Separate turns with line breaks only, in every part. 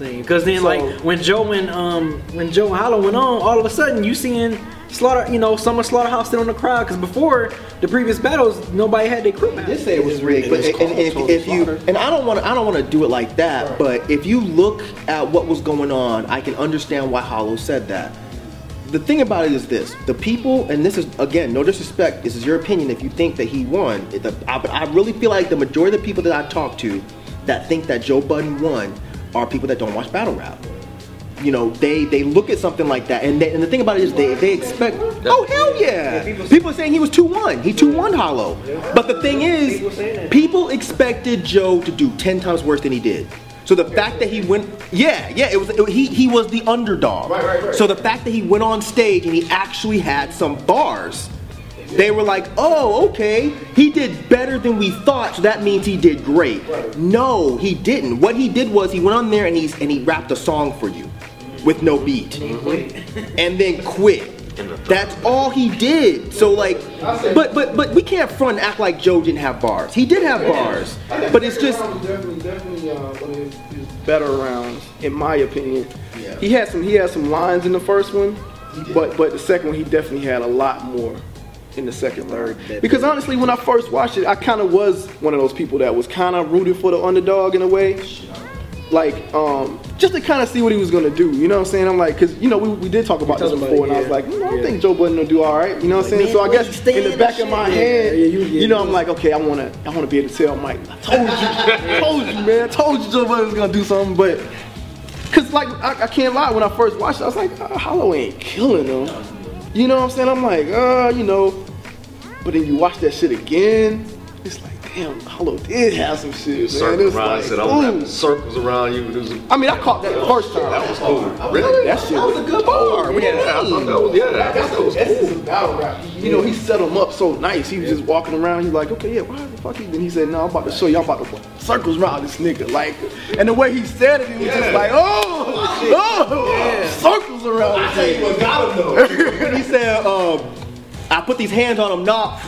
thing. Because then,
So-
like when Joe and um when Joe and Hollow went on, all of a sudden you seeing Slaughter, you know, Summer Slaughterhouse still in the crowd. Because before the previous battles, nobody had their crew back.
did say it was rigged, but and, and if, if you and I don't want to I don't want to do it like that, but if you look at what was going on, I can understand why Hollow said that. The thing about it is this: the people, and this is again, no disrespect. This is your opinion. If you think that he won, the, I, I really feel like the majority of the people that I talk to that think that Joe Budden won are people that don't watch battle rap. You know, they they look at something like that, and they, and the thing about it is they they expect. Oh hell yeah! People are saying he was two one. He two one Hollow. But the thing is, people expected Joe to do ten times worse than he did. So the fact that he went, yeah, yeah, it was it, he he was the underdog.
Right, right, right.
So the fact that he went on stage and he actually had some bars, they were like, oh, okay, he did better than we thought, so that means he did great. No, he didn't. What he did was he went on there and he's and he rapped a song for you with no beat. And then quit. That's all he did. So like but but but we can't front and act like Joe didn't have bars. He did have bars. But it's just
Second round was definitely, definitely uh, one of his, his better rounds, in my opinion. He had some, he had some lines in the first one, but but the second one he definitely had a lot more in the second third. Because honestly, when I first watched it, I kind of was one of those people that was kind of rooted for the underdog in a way. Like, um, just to kind of see what he was gonna do, you know what I'm saying? I'm like, cause you know we, we did talk about this
about
before,
it,
and I was like, mm, I
Yeah.
think Joe Budden will do all right, you know what I'm saying?
man,
so I guess in the back of my head.
Yeah, you- yeah,
you know, I'm like, okay, I wanna, I wanna be able to tell Mike, I told you, I told you, man, I told you Joe Budden was gonna do something, but, cause like, I, I can't lie, when I first watched it, I was like, uh, Hollow ain't killing him, you know what I'm saying? I'm like, uh, you know, but then you watch that shit again, it's like, damn, Hollow did have some shit, man. It's
around,
like,
said, I'm
ooh.
wrapping circles around you. Was,
I mean, I caught that the first time.
that was cool. Really?
That shit was
a good bar. Do you
Yeah, I that was, yeah, I thought that was
That's
cool.
a battle rap. You know, he set him up so nice. He was just walking around. He's like, okay, yeah, why the fuck he? Then he said, no, I'm about to show you. I'm about to put circles around this nigga. Like, and the way he said it, he was just like, oh, oh, circles around this nigga.
what got him though.
he said, um, I put these hands on him, nah,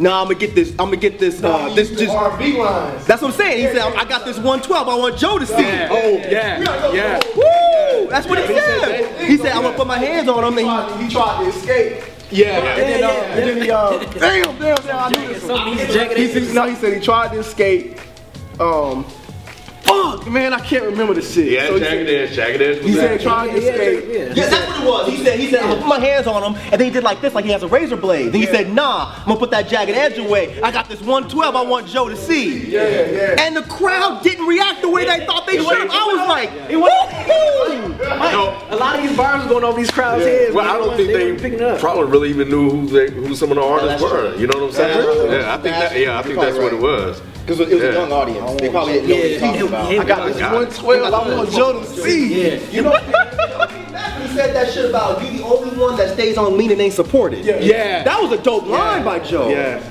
nah, I'm gonna get this, I'm gonna get this, uh, this just.
R&B lines.
That's what I'm saying. He said, I got this 112. I want Joe to see. it."
Oh, yeah, yeah.
Woo! That's what he said. He said, I'm gonna put my hands on him. And he,
He tried to escape. Yeah, and then, uh, and then he, uh, damn, damn, damn, I knew this.
Some of these jagged
He said, no, he said he tried to escape. Um, fuck, man, I can't remember the shit.
Yeah,
So he
Jagged
said-
Edge, Jagged Edge
He said
that.
he tried to escape.
yeah, yeah.
yeah, that's what it was. He said, he said, I'm gonna put my hands on him. And then he did like this, like he has a razor blade. Then he said, nah, I'm gonna put that jagged edge away. I got this 112 I want Joe to see.
Yeah, yeah.
And the crowd didn't react the way they thought they should have. I was like,
It was-
woo!
No,
A lot of these bars going over these crowds' heads.
well, I don't think
they,
they,
were up.
probably really even knew who they, who some of the artists were. You know what I'm saying? Yeah, I think that. Yeah, I think that's what it
right.
was.
Because it was
Yeah.
a young audience. They oh, probably didn't know what he was
Yeah,
talking about.
yeah.
I got this 112. I want Joe to see.
Yeah.
You know, he said that shit about you the only one that stays on lean and ain't supported.
Yeah.
That was a dope line by Joe.
Yeah.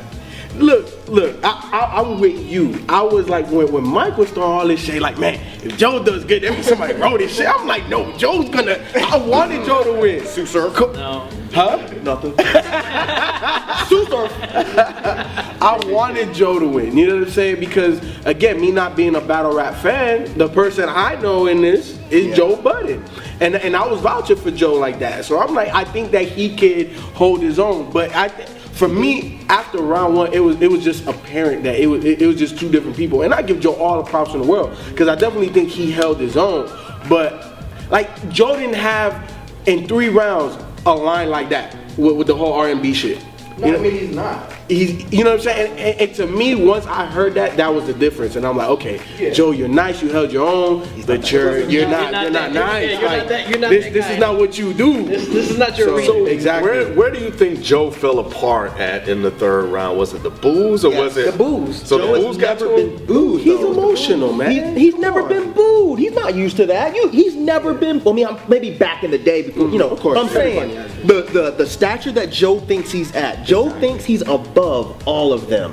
Look, look, I, I, I'm with you. I was like, when, when Mike was throwing all this shit, like, man, if Joe does good, that means somebody wrote this shit. I'm like, no, Joe's gonna, I wanted Joe to win. Sue Circle.
No.
Huh?
Nothing.
Sue Circle. I wanted Joe to win. You know what I'm saying? Because, again, me not being a battle rap fan, the person I know in this is
Yeah.
Joe Budden. And, and I was vouching for Joe like that. So I'm like, I think that he could hold his own. But I, for me, after round one, it was it was just apparent that it was it, it was just two different people. And I give Joe all the props in the world because I definitely think he held his own. But like Joe didn't have in three rounds a line like that with, with the whole R&B shit. No, You know, he's not.
He's, you know what I'm saying? And, and- and to me, once I heard that, that was the difference. And I'm like, okay,
Yeah.
Joe, you're nice, you held your own, but you're you're not
not
you're not nice.
yeah, you're not that- you're not
this
that
this is not what you do.
This, this is not your
So-
arena.
so- Exactly.
Where, where do you think Joe fell apart at in the third round? Was it the booze or was it
the booze.
So
Joe
the
has
booze got to him.
been booed.
He's
though.
emotional, man.
He, he's never been booed. He's not used to that. You, he's never been. I mean, I'm, maybe back in the day, because you mm-hmm. know.
Of course,
I'm saying the, the the stature that Joe thinks he's at. Joe thinks he's above all of them.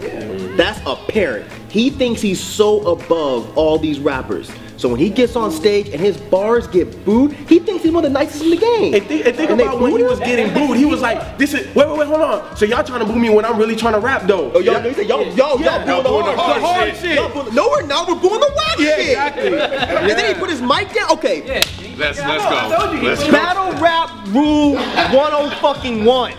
That's apparent. He thinks he's so above all these rappers So when he gets on stage and his bars get booed, he thinks he's one of the nicest in the game.
And think, and think
And
about when he
booed
was getting booed. He was like, "This is wait, wait, wait, hold on. So y'all trying to boo me when I'm really trying to rap though?
Oh, y'all, they say, y'all, y'all,
Yeah,
y'all booing the
y'all
hard,
booing the hard
shit.
shit.
Y'all booing- no, we're not. We're booing the whack
Yeah,
shit.
exactly.
And then he put his mic down. Okay.
Yeah.
Let's
Yeah,
let's
know, I told you
go. Let's go.
Battle rap rule 10 fucking one.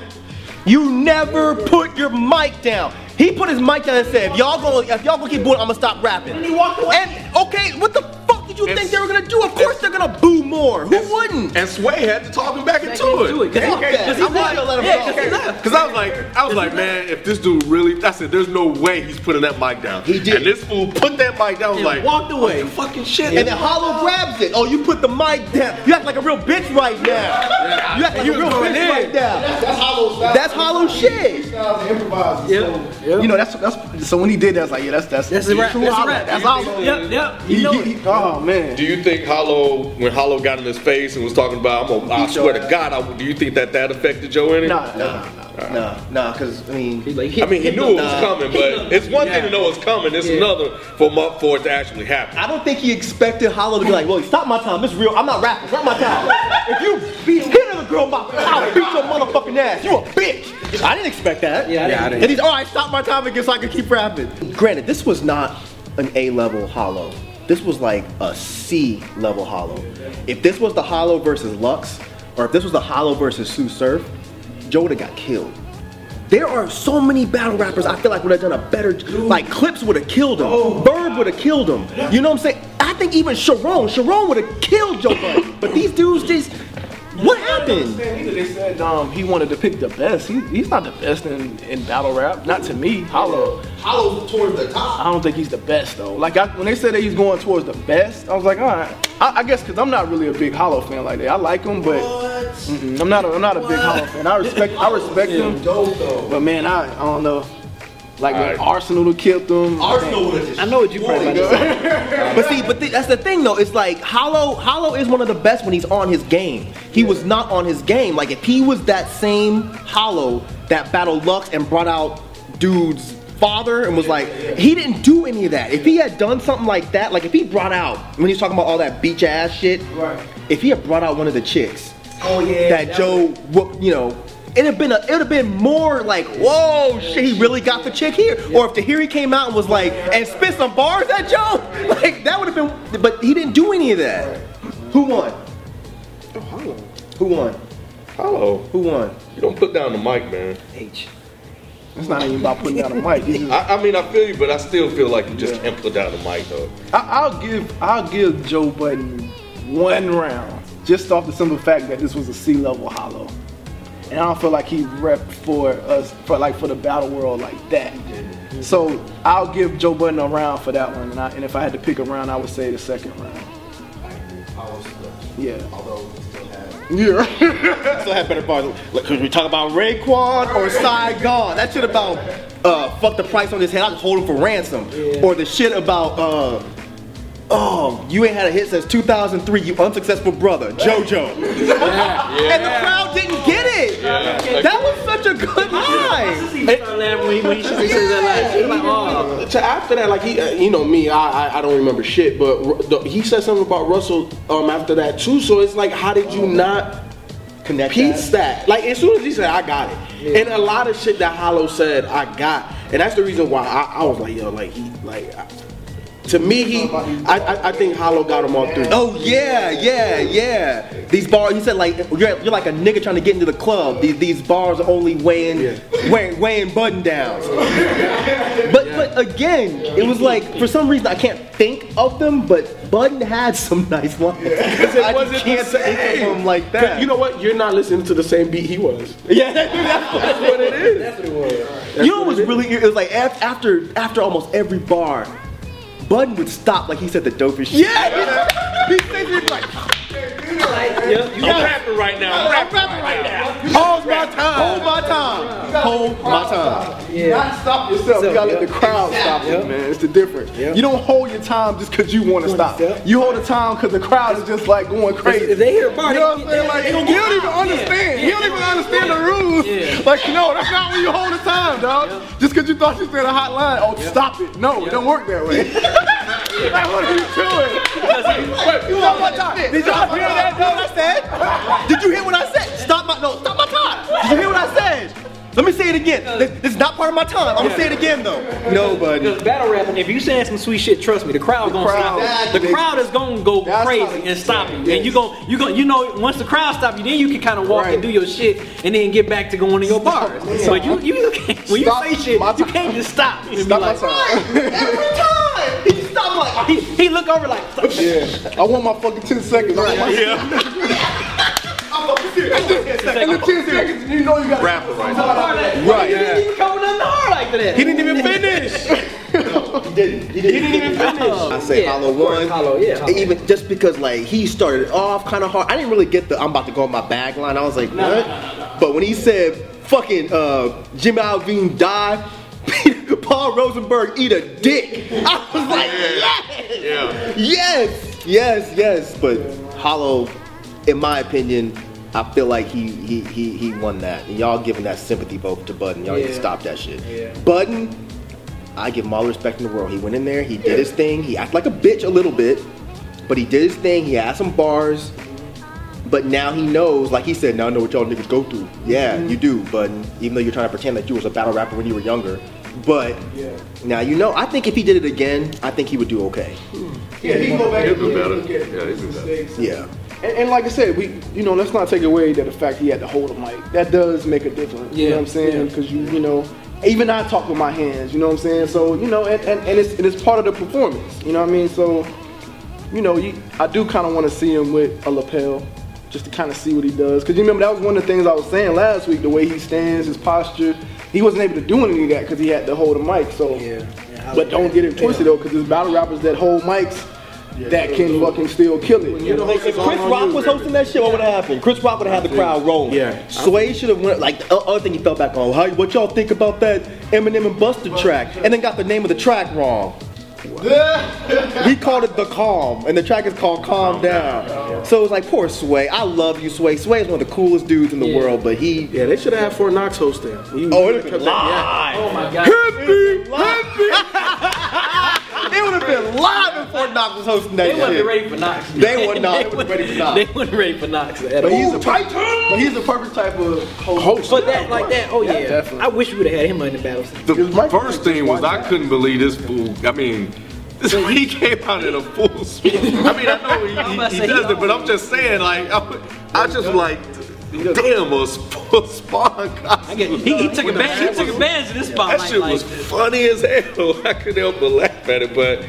You never put your mic down. He put his mic down and said, if y'all gonna if y'all gonna keep booing, I'm gonna stop rapping. And he walked away. And okay, what the did you
And-
think they were gonna do? Of course they're gonna boo more. Who wouldn't?
And Sway had to talk him back into
Do
it.
it, 'cause he-
Fuck that.
'cause he
I'm not gonna let him
Yeah,
go.
'cause.
Cause I was like, I was like, man, if this dude really, I said, there's no way he's putting that mic down.
He did.
And this fool put that mic down.
And
like,
walked away.
"Oh, fucking shit.
And then Hollow grabs it. Oh, you put the mic down. You act like a real bitch right now. You act like
He
a real bitch
in.
right now.
That's hollow style.
That's hollow shit.
Styles and improvisers. So,
Yeah.
You know, that's that's so when he did that, I was like, yeah, that's that's
That's a rap.
true
That's a
Hollow.
rap.
That's
That's
Hollow.
Yep, yep.
He-
You know
he-
it.
he- oh man.
Do you think Hollow, when Hollow got in his face and was talking about, I'm gonna, I
Beat your
swear to. God, I, do you think that that affected Joe any?
Nah, nah, nah.
Nah, nah, because, I mean,
He
I mean, he
hit
knew
the-
it was coming, but it's one thing to know it's coming. It's
Yeah.
another for mu- for it to actually happen.
I don't think he expected Hollow to be like, well, stop my time. It's real. I'm not rapping. Stop my time. if you beat hit another girl, my, I'll beat your motherfucking ass. You a bitch. I didn't expect that.
Yeah, I didn't.
And he's, all right, stop my time again so I can keep rapping. Granted, this was not an A-level Hollow. This was like a C-level Hollow. If this was the Hollow versus Lux, or if this was the Hollow versus Tsu Surf, Joe would have got killed. There are so many battle rappers I feel like would have done a better like Clips would have killed him. Verb would have killed him. You know what I'm saying? I think even Charron, Charron would have killed Joe. But these dudes just what happened?
They said um, he wanted to pick the best. He, he's not the best in, in battle rap. Not to me. Hollow.
hollow's towards the top.
I don't think he's the best though. Like I, when they said that he's going towards the best, I was like, all right. I, I guess because I'm not really a big Hollow fan like that. I like him, but I'm not. A, I'm not a big Hollow fan. I respect. I respect him,
Dope though.
but man, I, I don't know. Like when
Alright.
Arsenal would killed them.
Arsenal would have just.
I know what you probably about to.
But see, but th- that's the thing though. It's like Hollow. Hollow is one of the best when he's on his game. He was not on his game. Like if he was that same Hollow that battled Lux and brought out dude's father and was like, he didn't do any of that. If he had done something like that, like if he brought out when he's talking about all that beach ass shit,
Right.
if he had brought out one of the chicks
Oh yeah.
that Joe, whoop, you know. It'd have been a, it'd have been more like, whoa, shit, he really got the chick here. Or if the Here he came out and was like, and spit some bars at Joe, like that would have been. But he didn't do any of that. Who won? Hollow. Who won?
Hollow,
Who won?
you don't put down the mic, man.
H.
It's not even about putting down a mic. Just-
I, I mean, I feel you, but I still feel like you just can't put down the mic though.
I, I'll give I'll give Joe Budden one round just off the simple fact that this was a C level hollow, and I don't feel like he repped for us for like for the battle world like that. So I'll give Joe Budden a round for that one, and, I, and if I had to pick a round, I would say the second round. Yeah. Yeah.
Still had better bars. Like, could we talk about Raekwon or Saigon? That shit about uh, fuck the price on his head. I can hold him for ransom. Or the shit about uh, oh, you ain't had a hit since 2003. You unsuccessful brother, JoJo. And the crowd didn't get it. That was such a good line.
He started laughing when he, when he said that last. Like, oh.
To after that, like he, uh, you know me, I, I, I don't remember shit. But the, he said something about Russell um after that too. So it's like, how did you not
Connect
piece
that.
that? Like as soon as he said, I got it, and a lot of shit that Hollow said, I got, and that's the reason why I, I was like, yo, like he, like. I, to me, he, I, I, I think Hollow got him all through.
Oh yeah, yeah, yeah. These bars. He said like you're, you're like a nigga trying to get into the club. These, these bars are only weighing
Yeah.
weighing, weighing button downs. But but again, it was like for some reason I can't think of them. But Budden had some nice lines.
it
I
wasn't
can't think of them like that.
You know what? You're not listening to the same beat he was.
yeah, that's what
That's what it is. That's what it was.
you know what was really it was like after after almost every bar, Budden would stop like he said the dopest shit. Yeah, he said it like
I'm rapping right now. I'm rapping right now.
hold my time, hold my time, hold my time.
You gotta stop yourself. you gotta let the crowd stop you, man. It's the difference. You don't hold your time just because you want to stop. You hold the time because the crowd is just like going crazy.
If they hear a bar,
You know what I'm saying? Like,
they
he don't even understand.
Yeah.
He don't even understand the rules.
Yeah.
Like, no, that's not when you hold the time, dog. Just because you thought you said a hot line, oh, stop it. No, it don't work that way. Like, what are you doing?
Stop my time. Did y'all hear that? Know what I said? Did you hear what I said? Stop my no. Stop my time. Did you hear what I said? Let me say it again. This, this is not part of my time. I'm gonna say it again though. No, buddy.
Because battle rapping, if you saying some sweet shit, trust me, the crowd gonna
crowd.
stop. The crowd is gonna go
That's
crazy
how-
and stop you.
yes.
And you gon' you gon' you know once the crowd stop you, then you can kind of walk
Right.
and do your shit and then get back to going to your bars. But you you, you can't, when you
Stop
say shit,
my
you can't just stop. And be
Stop my time.
Every time he stop like
He, he look over like,
Yeah. I want my fucking 10 seconds. Right.
I'm fucking serious.
And the 10 seconds, you know you got
Rapper right now.
right? He didn't even come with nothing hard like that.
He didn't even finish. he didn't. He didn't, even finish. I say
Yeah,
Hollow
of course,
one.
Hollow, yeah, Hollow.
Even just because like he started off kind of hard. I didn't really get the I'm about to go on my bag line. I was like, what? But when he said fucking uh, Jimmy Iovine die. Paul Rosenberg eat a dick. I was like, yes,
Yeah.
yes, yes, yes. But Hollow, in my opinion, I feel like he he he, he won that. And y'all giving that sympathy vote to Budden. Y'all need to stop that shit.
Yeah.
Budden, I give him all the respect in the world. He went in there, he did his thing. He acted like a bitch a little bit, but he did his thing. He had some bars. But now he knows, like he said, now I know what y'all niggas go through. Yeah,
Mm-hmm.
you do, Budden. Even though you're trying to pretend that you was a battle rapper when you were younger. But yeah. now you know. I think if he did it again, I think he would do okay.
Yeah, he can go back
He'll do better. Yeah,
his
he'll do better.
Yeah.
And, and like I said, we you know let's not take away that the fact he had to hold a mic that does make a difference. You know what I'm
Yeah,
saying?
yeah.
Because you you know even I talk with my hands. You know what I'm saying? So you know and, and, and it's and it's part of the performance. You know what I mean? So you know you, I do kind of want to see him with a lapel. Just to kind of see what he does, because you remember that was one of the things I was saying last week. The way he stands, his posture, he wasn't able to do any of that because he had to hold a mic. So,
Yeah, yeah,
but don't get it twisted though, because there's battle rappers that hold mics that can fucking still kill it. You know?
Like, if Chris Rock was hosting that shit, what would have happened? Chris Rock would have had the crowd rolling.
Yeah.
Sway should have went like the other thing he fell back on. How, what y'all think about that Eminem and Busta track? And then got the name of the track wrong. he called it the Calm, and the track is called Calm Down. So it's like poor Sway. I love you, Sway. Sway is one of the coolest dudes in the
Yeah.
world, but he.
Yeah, they should have had Fort Knox host there. You-
Oh, it'd have
cut
been
that-
live.
Oh my god.
It would have been live if Fort Knox was hosting that
They
shit.
wasn't ready for Knox.
They were not. They wasn't ready for Knox.
They wasn't ready for Knox at
But
all.
he's, the perfect, but he's the perfect type of host.
Host.
But that like that, oh yeah.
definitely.
I wish we would have had him in the battle.
The
It was my
first thing was I couldn't believe this fool. I mean, this he came out in a full speed. I mean, I know he, he, he does
he
it, but I'm just saying, like, I, I just like, damn, a sp- spawn
I get, he, he took
When the
advantage. He took
was-
advantage of this spot.
That
like,
shit
like,
was funny as hell. I couldn't help but laugh at it, but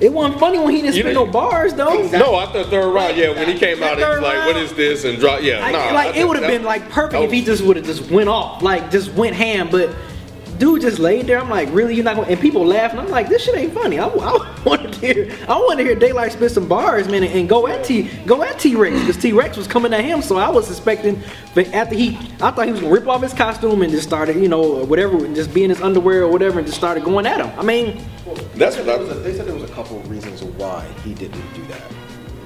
it wasn't funny when he didn't
You
spit no bars though.
no, after the third round, yeah, when he came out, he was
Third
like, "What
round.
is this?" and drop, yeah,
I,
nah,
like
I
it would have been like perfect
that
if he just would have just went off, like just went ham. But dude just laid there. I'm like, really? You're not going? to And people laughing. I'm like, this shit ain't funny. I, I want to hear. I want to hear Daylyt spit some bars, man, and, and go at T, go at T Rex because T Rex was coming at him. So I was suspecting. But after he, I thought he was gonna rip off his costume and just started, you know, whatever, and just be in his underwear or whatever, and just started going at him. I mean,
That's
They
what
said, there was a,
I.
they said there was a couple of reasons why he didn't do that.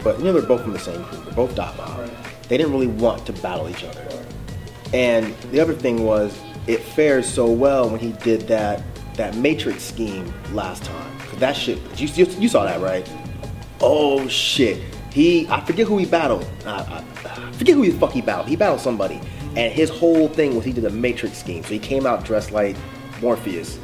But you know, they're both from the same crew. They're both dot mob. They didn't really want to battle each other. And the other thing was, it fared so well when he did that that Matrix scheme last time. 'Cause that shit, you, you, you saw that, right? Oh shit. He, I forget who he battled. I, I, I forget who the fuck he battled. He battled somebody. And his whole thing was he did a Matrix scheme. So he came out dressed like Morpheus.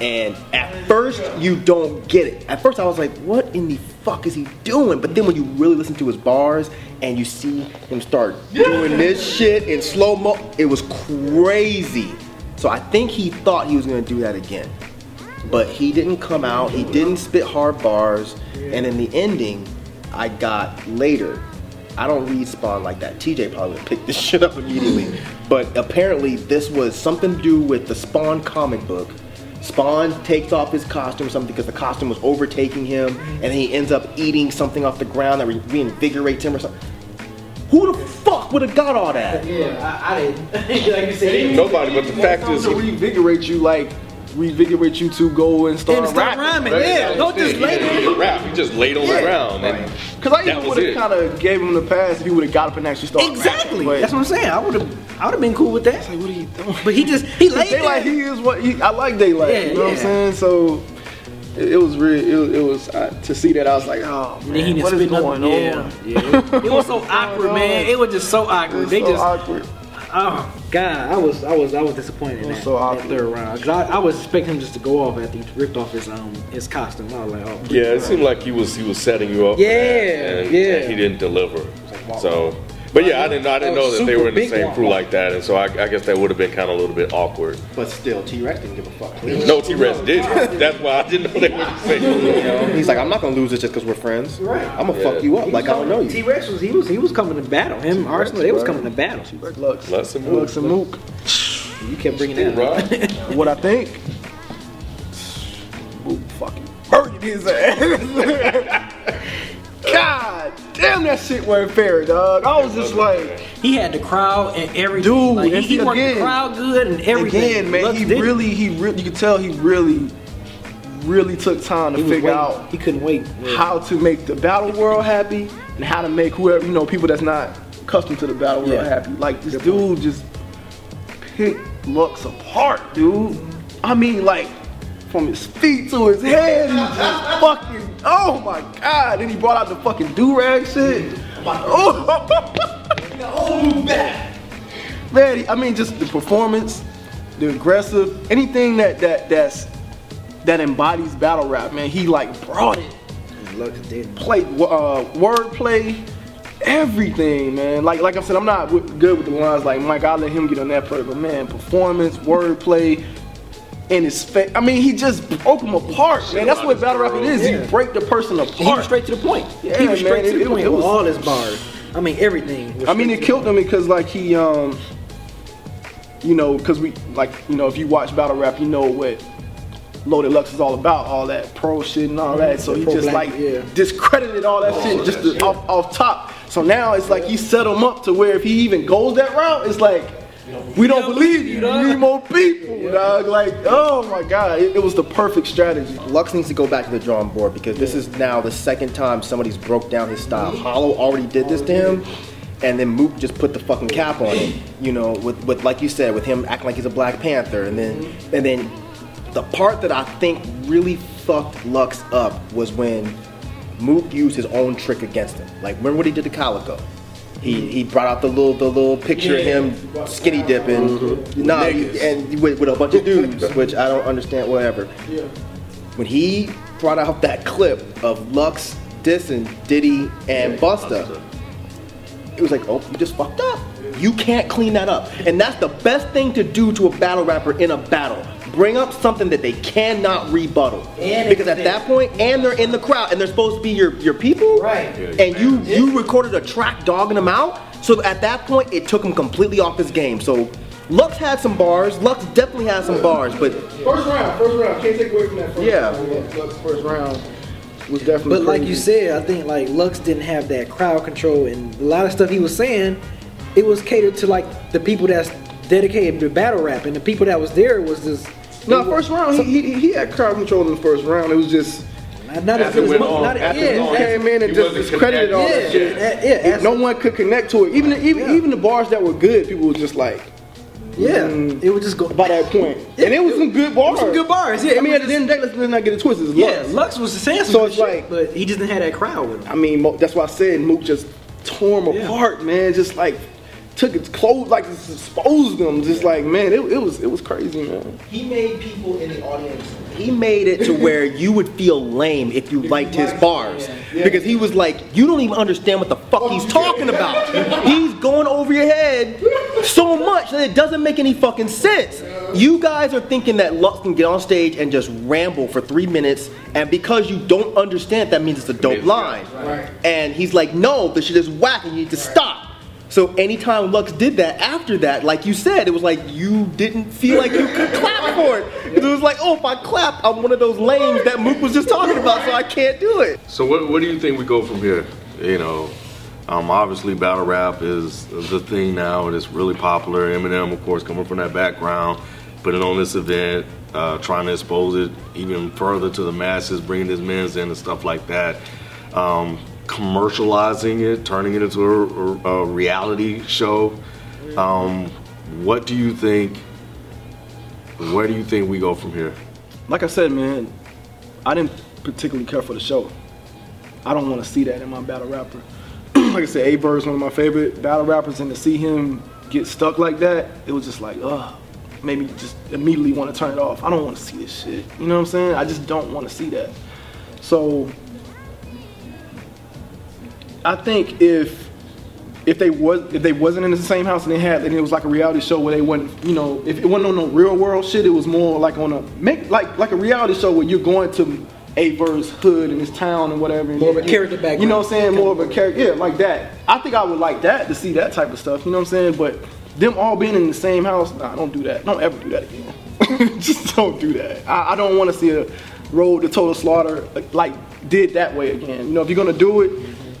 And at first, you don't get it. At first, I was like, what in the fuck is he doing? But then when you really listen to his bars and you see him start doing this shit in slow mo, it was crazy. So I think he thought he was gonna do that again. But he didn't come out, he didn't spit hard bars, and in the ending, I got later. I don't read Spawn like that. TJ probably would pick this shit up immediately. But apparently, this was something to do with the Spawn comic book. Spawn takes off his costume or something because the costume was overtaking him, and then he ends up eating something off the ground that re- reinvigorates him or something. Who the fuck would have got all that?
yeah, I, I didn't. like you said,
Nobody, but the fact is,
to revigorate you, like revigorate you to go and start
and start
rapping.
rhyming. Yeah, don't just lay
didn't
there.
even rap. He just laid on the ground. And
Because I even would have kind of gave him the pass if he would have got up and actually started
Exactly.
rapping.
That's what I'm saying. I would have. I would have been cool with that.
It's like, what are you doing?
But he just he laid
Daylyt,
there.
he is what he, I like Daylyt.
Yeah,
you know what I'm saying? So It, it was really, it was, it was uh, to see that I was like, oh
And then he
man,
didn't
what is
spit
going
nothing.
On?
yeah. It was so awkward, man. It was just so
It
awkward.
was
They
so
just,
awkward.
oh god, I was, I was, I was disappointed in
was
that,
so
that
awkward.
third round. Cause I, I was expecting him just to go off after he ripped off his um his costume. I was like, oh
Yeah, it seemed like he was he was setting you up. for
Yeah,
that, and,
yeah.
and he didn't deliver. So, but yeah, I didn't know, I didn't
oh,
know that they were in the same crew like that, and so I, I guess that would have been kind of a little bit awkward.
But still, T Rex didn't give a fuck.
No, T Rex did. That's why I didn't know they were the same.
You know, he's like, I'm not gonna lose this just because we're friends.
Right.
I'm gonna fuck you up like I don't know you.
T
you.
Rex was he was he was coming to battle. Him, Arsenal, they was coming to battle.
Lux,
Lux and Mook.
Lux and Mook.
You kept bringing that up.
Right?
What I think? Mook fucking murdered his ass. God damn, that shit wasn't fair, dog. I was just like,
He had the crowd and everything.
Dude,
like, he,
and
he worked
again-
the crowd good and everything.
again, man,
Lux
he
didn't.
really, he really, you could tell he really, really took time to
was
figure
waiting.
out
He couldn't wait. Yeah.
how to make the battle world happy and how to make whoever, you know, people that's not accustomed to the battle world
Yeah.
happy. Like this dude just picked Lux apart, dude. I mean, like from his feet to his head, he just fucking, oh my god. Then he brought out the fucking do-rag shit. Oh, man, I mean, just the performance, the aggressive, anything that that that's that embodies battle rap, man. He like brought it play uh, wordplay, everything, man. Like like I said, I'm not good with the lines like Mike. I'll let him get on that part, but man, performance, wordplay, and his face. I mean, he just broke them apart, man. That's what battle rap it is.
Yeah.
You break the person
And he
apart.
was straight to the point.
Yeah,
he was straight
man,
to the
it-
point
it was-
all his bars. I mean, everything. was
I mean, it killed him because like he, um, you know, because we like you know, if you watch battle rap, you know what. Loaded Lux is all about all that pro shit and all that, so he just like
yeah.
discredited all that shit just to- off, off top. So now it's like he set him up to where if he even goes that route, it's like we don't believe you. You need more people, dog. Like, oh my god, it, it was the perfect strategy.
Lux needs to go back to the drawing board because this is now the second time somebody's broke down his style. Hollow already did this to him, and then Mook just put the fucking cap on it. You know, with, with like you said, with him acting like he's a Black Panther, and then and then the part that I think really fucked Lux up was when Mook used his own trick against him. Like remember what he did to Calicoe? He, he brought out the little the little picture of him skinny dipping, mm-hmm. nah, and with, with a bunch of dudes, which I don't understand. Whatever when he brought out that clip of Lux dissing Diddy and Busta, it was like, oh, you just fucked up. You can't clean that up. And that's the best thing to do to a battle rapper in a battle. Bring up something that they cannot rebuttal.
And
because at that point, and they're in the crowd, and they're supposed to be your, your people.
Right.
And you you recorded a track dogging them out. So at that point, it took him completely off his game. So Lux had some bars. Lux definitely had some bars, but
First round, first round, can't take away from that. First
Yeah.
round. Lux first round was definitely.
But like
crazy.
you said, I think like Lux didn't have that crowd control, and a lot of stuff he was saying, it was catered to like the people that's dedicated to battle rap, and the people that was there was just
No, first round, he, he, he had crowd control in the first round. It was just
not, not as
After
good as
it went on,
not
after
yeah,
it went on,
he came in and just
wasn't
discredited all that shit.
that- yeah,
no one could connect to it. Even even even the bars that were good, people were just like
yeah,
Mm.
it would just go
by that point. and it was some good bars.
some good bars, yeah.
I mean, at the end of the day, let's, let's not get it twisted. It's
Yeah,
Lux.
Lux was the some
So
good
it's
shit,
like-
but he just didn't have that crowd with him.
I mean, Mo- that's why I said Mook just tore him
Yeah.
apart, man. Just like took his clothes, like exposed them. Just like man, it, it was it was crazy, man.
He made people in the audience. He made it to where you would feel lame if you liked his bars. Because he was like, you don't even understand what the fuck he's talking about. He's going over your head so much that it doesn't make any fucking sense. You guys are thinking that Lux can get on stage and just ramble for three minutes, and because you don't understand, that means it's a dope line. And he's like, no, this shit is whack and you need to stop. So anytime Lux did that after that, like you said, it was like you didn't feel like you could clap for it. 'Cause It was like, oh, if I clap, I'm one of those lames that Mook was just talking about, so I can't do it.
So what, what do you think we go from here? You know, um, obviously battle rap is the thing now. and It is really popular. Eminem, of course, coming from that background, putting on this event, uh, trying to expose it even further to the masses, bringing his men's in and stuff like that. Um, commercializing it, turning it into a, a, reality show. Um, what do you think? Where do you think we go from here?
Like I said, man, I didn't particularly care for the show. I don't want to see that in my battle rapper. like I said, Aye Verb is one of my favorite battle rappers, and to see him get stuck like that, it was just like, ugh, made me just immediately want to turn it off. I don't want to see this shit. You know what I'm saying? I just don't want to see that. So I think if if they was if they wasn't in the same house and they had and it was like a reality show where they wasn't you know if it wasn't on no real world shit it was more like on a make like like a reality show where you're going to a verse hood in his town and whatever. And
More of a character background.
you know what I'm saying? More of a character yeah like that. I think I would like that to see that type of stuff you know what I'm saying? But them all being in the same house nah don't do that. Don't ever do that again. Just don't do that. I, I don't want to see a road to total slaughter like did that way again. You know if you're gonna do it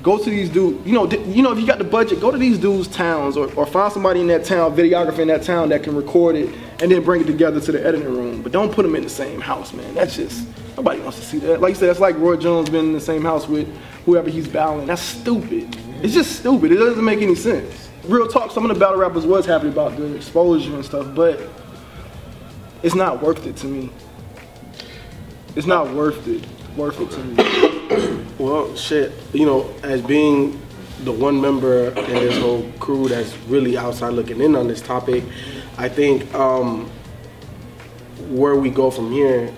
Go to these dudes, you know, you know, if you got the budget, go to these dudes' towns or, or find somebody in that town, videographer in that town that can record it and then bring it together to the editing room. But don't put them in the same house, man. That's just nobody wants to see that. Like you said, that's like Roy Jones being in the same house with whoever he's battling. That's stupid. It's just stupid. It doesn't make any sense. Real talk, some of the battle rappers was happy about the exposure and stuff, but it's not worth it to me. It's not worth it. Worth it to me.
Well, shit, you know, as being the one member in this whole crew that's really outside looking in on this topic, I think um, where we go from here,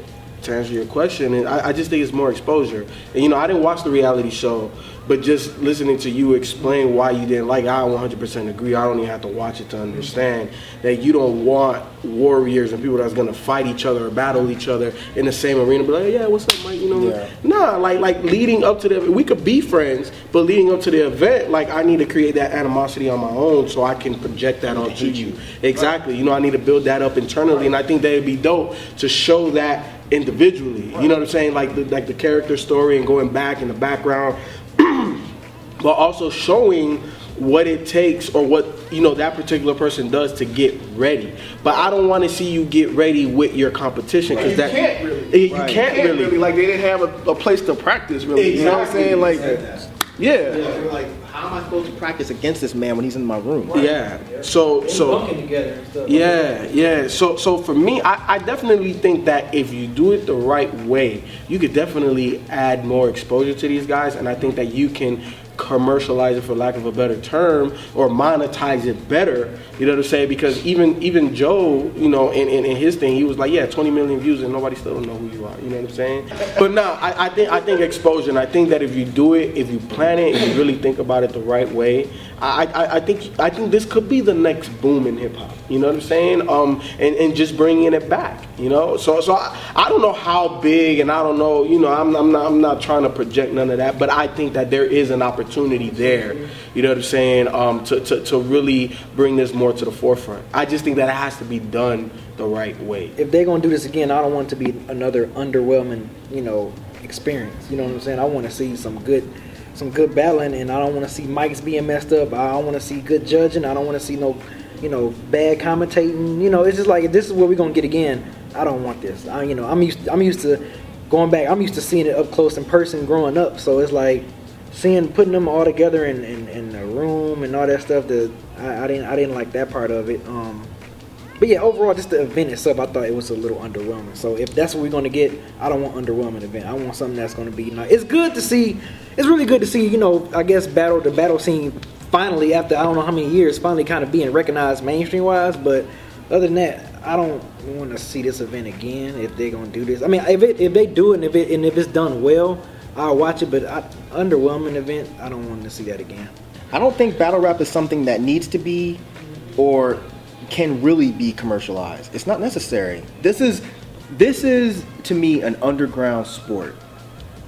to answer your question, and I, I just think it's more exposure. And you know, I didn't watch the reality show, but just listening to you explain why you didn't like, it, I 100% agree. I don't even have to watch it to understand that you don't want warriors and people that's gonna fight each other or battle each other in the same arena. Be like, yeah, what's up, Mike? You know,
Yeah.
Nah, like like leading up to the we could be friends, but leading up to the event, like I need to create that animosity on my own so I can project that onto you. Exactly. You know, I need to build that up internally, and I think that'd be dope to show that individually. You know what I'm saying? Like the like the character story and going back in the background, but also showing what it takes or what you know that particular person does to get ready. But I don't want to see you get ready with your competition because
You
that
can't really.
Eh, you can't really.
Like they didn't have a, a place to practice really. You know what I'm saying? Like, yeah.
You're like, how am I supposed to practice against this man when he's in my room?
Yeah. So so
bunking together and stuff.
yeah, yeah. So so for me, I, I definitely think that if you do it the right way, you could definitely add more exposure to these guys, and I think that you can commercialize it for lack of a better term or monetize it better you know what i'm saying? Because even even joe you know in, in, in his thing he was like yeah 20 million views and nobody still don't know who you are you know what i'm saying? But no I, I think i think exposure i think that if you do it if you plan it if you really think about it the right way i i, I think i think this could be the next boom in hip-hop you know what i'm saying? Um and, and just bringing it back you know? So so I, I don't know how big and i don't know you know I'm, I'm not i'm not trying to project none of that but i think that there is an opportunity there you know what i'm saying um to, to, to really bring this more to the forefront i just think that it has to be done the right way
if they're gonna do this again, I don't want to be another underwhelming, you know, experience. You know what I'm saying? I want to see some good, some good battling, and I don't want to see mics being messed up. I don't want to see good judging. I don't want to see no, you know, bad commentating. You know, it's just like this is what we're gonna get again. I don't want this. I, you know, I'm used, I'm used to going back. I'm used to seeing it up close in person growing up. So it's like seeing putting them all together in, in, in a room and all that stuff. That I, I didn't, I didn't like that part of it. Um, but yeah, overall, just the event itself, I thought it was a little underwhelming. So if that's what we're gonna get, I don't want underwhelming event. I want something that's gonna be nice. It's good to see. It's really good to see. You know, I guess battle the battle scene finally after I don't know how many years finally kind of being recognized mainstream wise. But other than that, I don't want to see this event again if they're gonna do this. I mean, if it, if they do it and if it and if it's done well, I'll watch it. But I, underwhelming event, I don't want to see that again.
I don't think battle rap is something that needs to be or can really be commercialized. It's not necessary. This is this is to me an underground sport.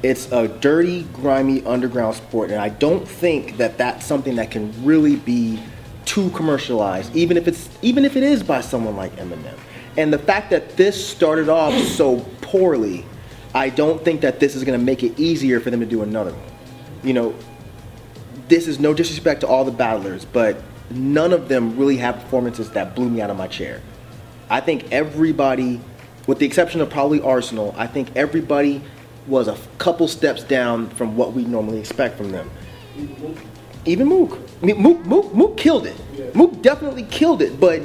It's a dirty, grimy underground sport, and I don't think that that's something that can really be too commercialized, even if it's even if it is by someone like Eminem. And the fact that this started off so poorly, I don't think that this is going to make it easier for them to do another one. You know, this is no disrespect to all the battlers, but none of them really have performances that blew me out of my chair. I think everybody, with the exception of probably Arsenal, I think everybody was a couple steps down from what we normally expect from them. Even Mook. I mean, Mook, Mook, Mook killed it. Mook definitely killed it, but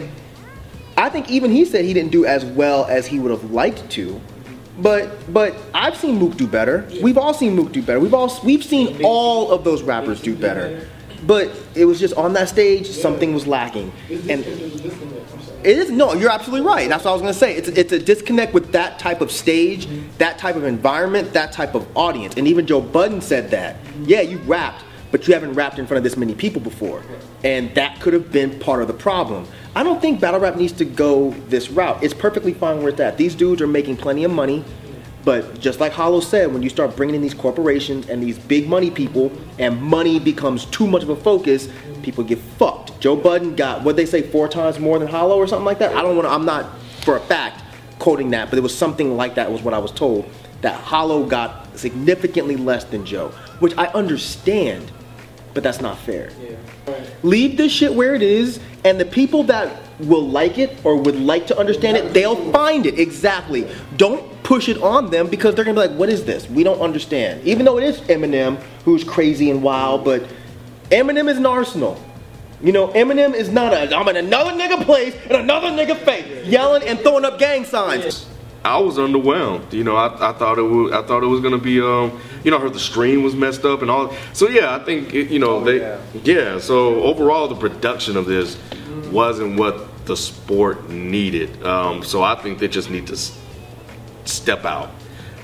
I think even he said he didn't do as well as he would have liked to. But but I've seen Mook do better. We've all seen Mook do better. We've all we've seen all of those rappers do better. But it was just on that stage something was lacking. And it is no, you're absolutely right. That's what I was gonna say. It's it's a disconnect with that type of stage, that type of environment, that type of audience. And even Joe Budden said that. Yeah, you rapped, but you haven't rapped in front of this many people before. And that could have been part of the problem. I don't think battle rap needs to go this route. It's perfectly fine where it's at. These dudes are making plenty of money. But just like Hollow said, when you start bringing in these corporations and these big money people, and money becomes too much of a focus, people get fucked. Joe Budden got what they say four times more than Hollow or something like that. I don't want to. I'm not for a fact quoting that, but it was something like that was what I was told. That Hollow got significantly less than Joe, which I understand, but that's not fair. Leave this shit where it is, and the people that will like it or would like to understand it, they'll find it. Exactly. Don't push it on them because they're gonna be like, what is this? We don't understand. Even though it is Eminem, who's crazy and wild, but Eminem is an arsenal. You know, Eminem is not a I'm in another nigga place in another nigga face, yelling and throwing up gang signs.
I was underwhelmed. You know, I, I thought it was I thought it was gonna be um you know I heard the stream was messed up and all. So yeah, I think it, you know they yeah. So overall, the production of this wasn't what the sport needed. Um, so I think they just need to s- step out.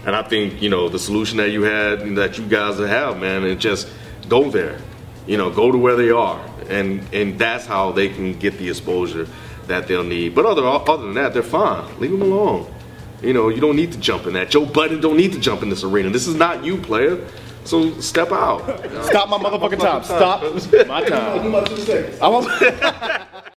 And I think you know the solution that you had that you guys have, man, and just go there. You know, go to where they are, and and that's how they can get the exposure that they'll need. But other other than that, they're fine. Leave them alone. You know, you don't need to jump in that. Joe Budden don't need to jump in this arena. This is not you, player. So step out.
Stop my motherfucking time. Stop my time.
You must have said.
I want-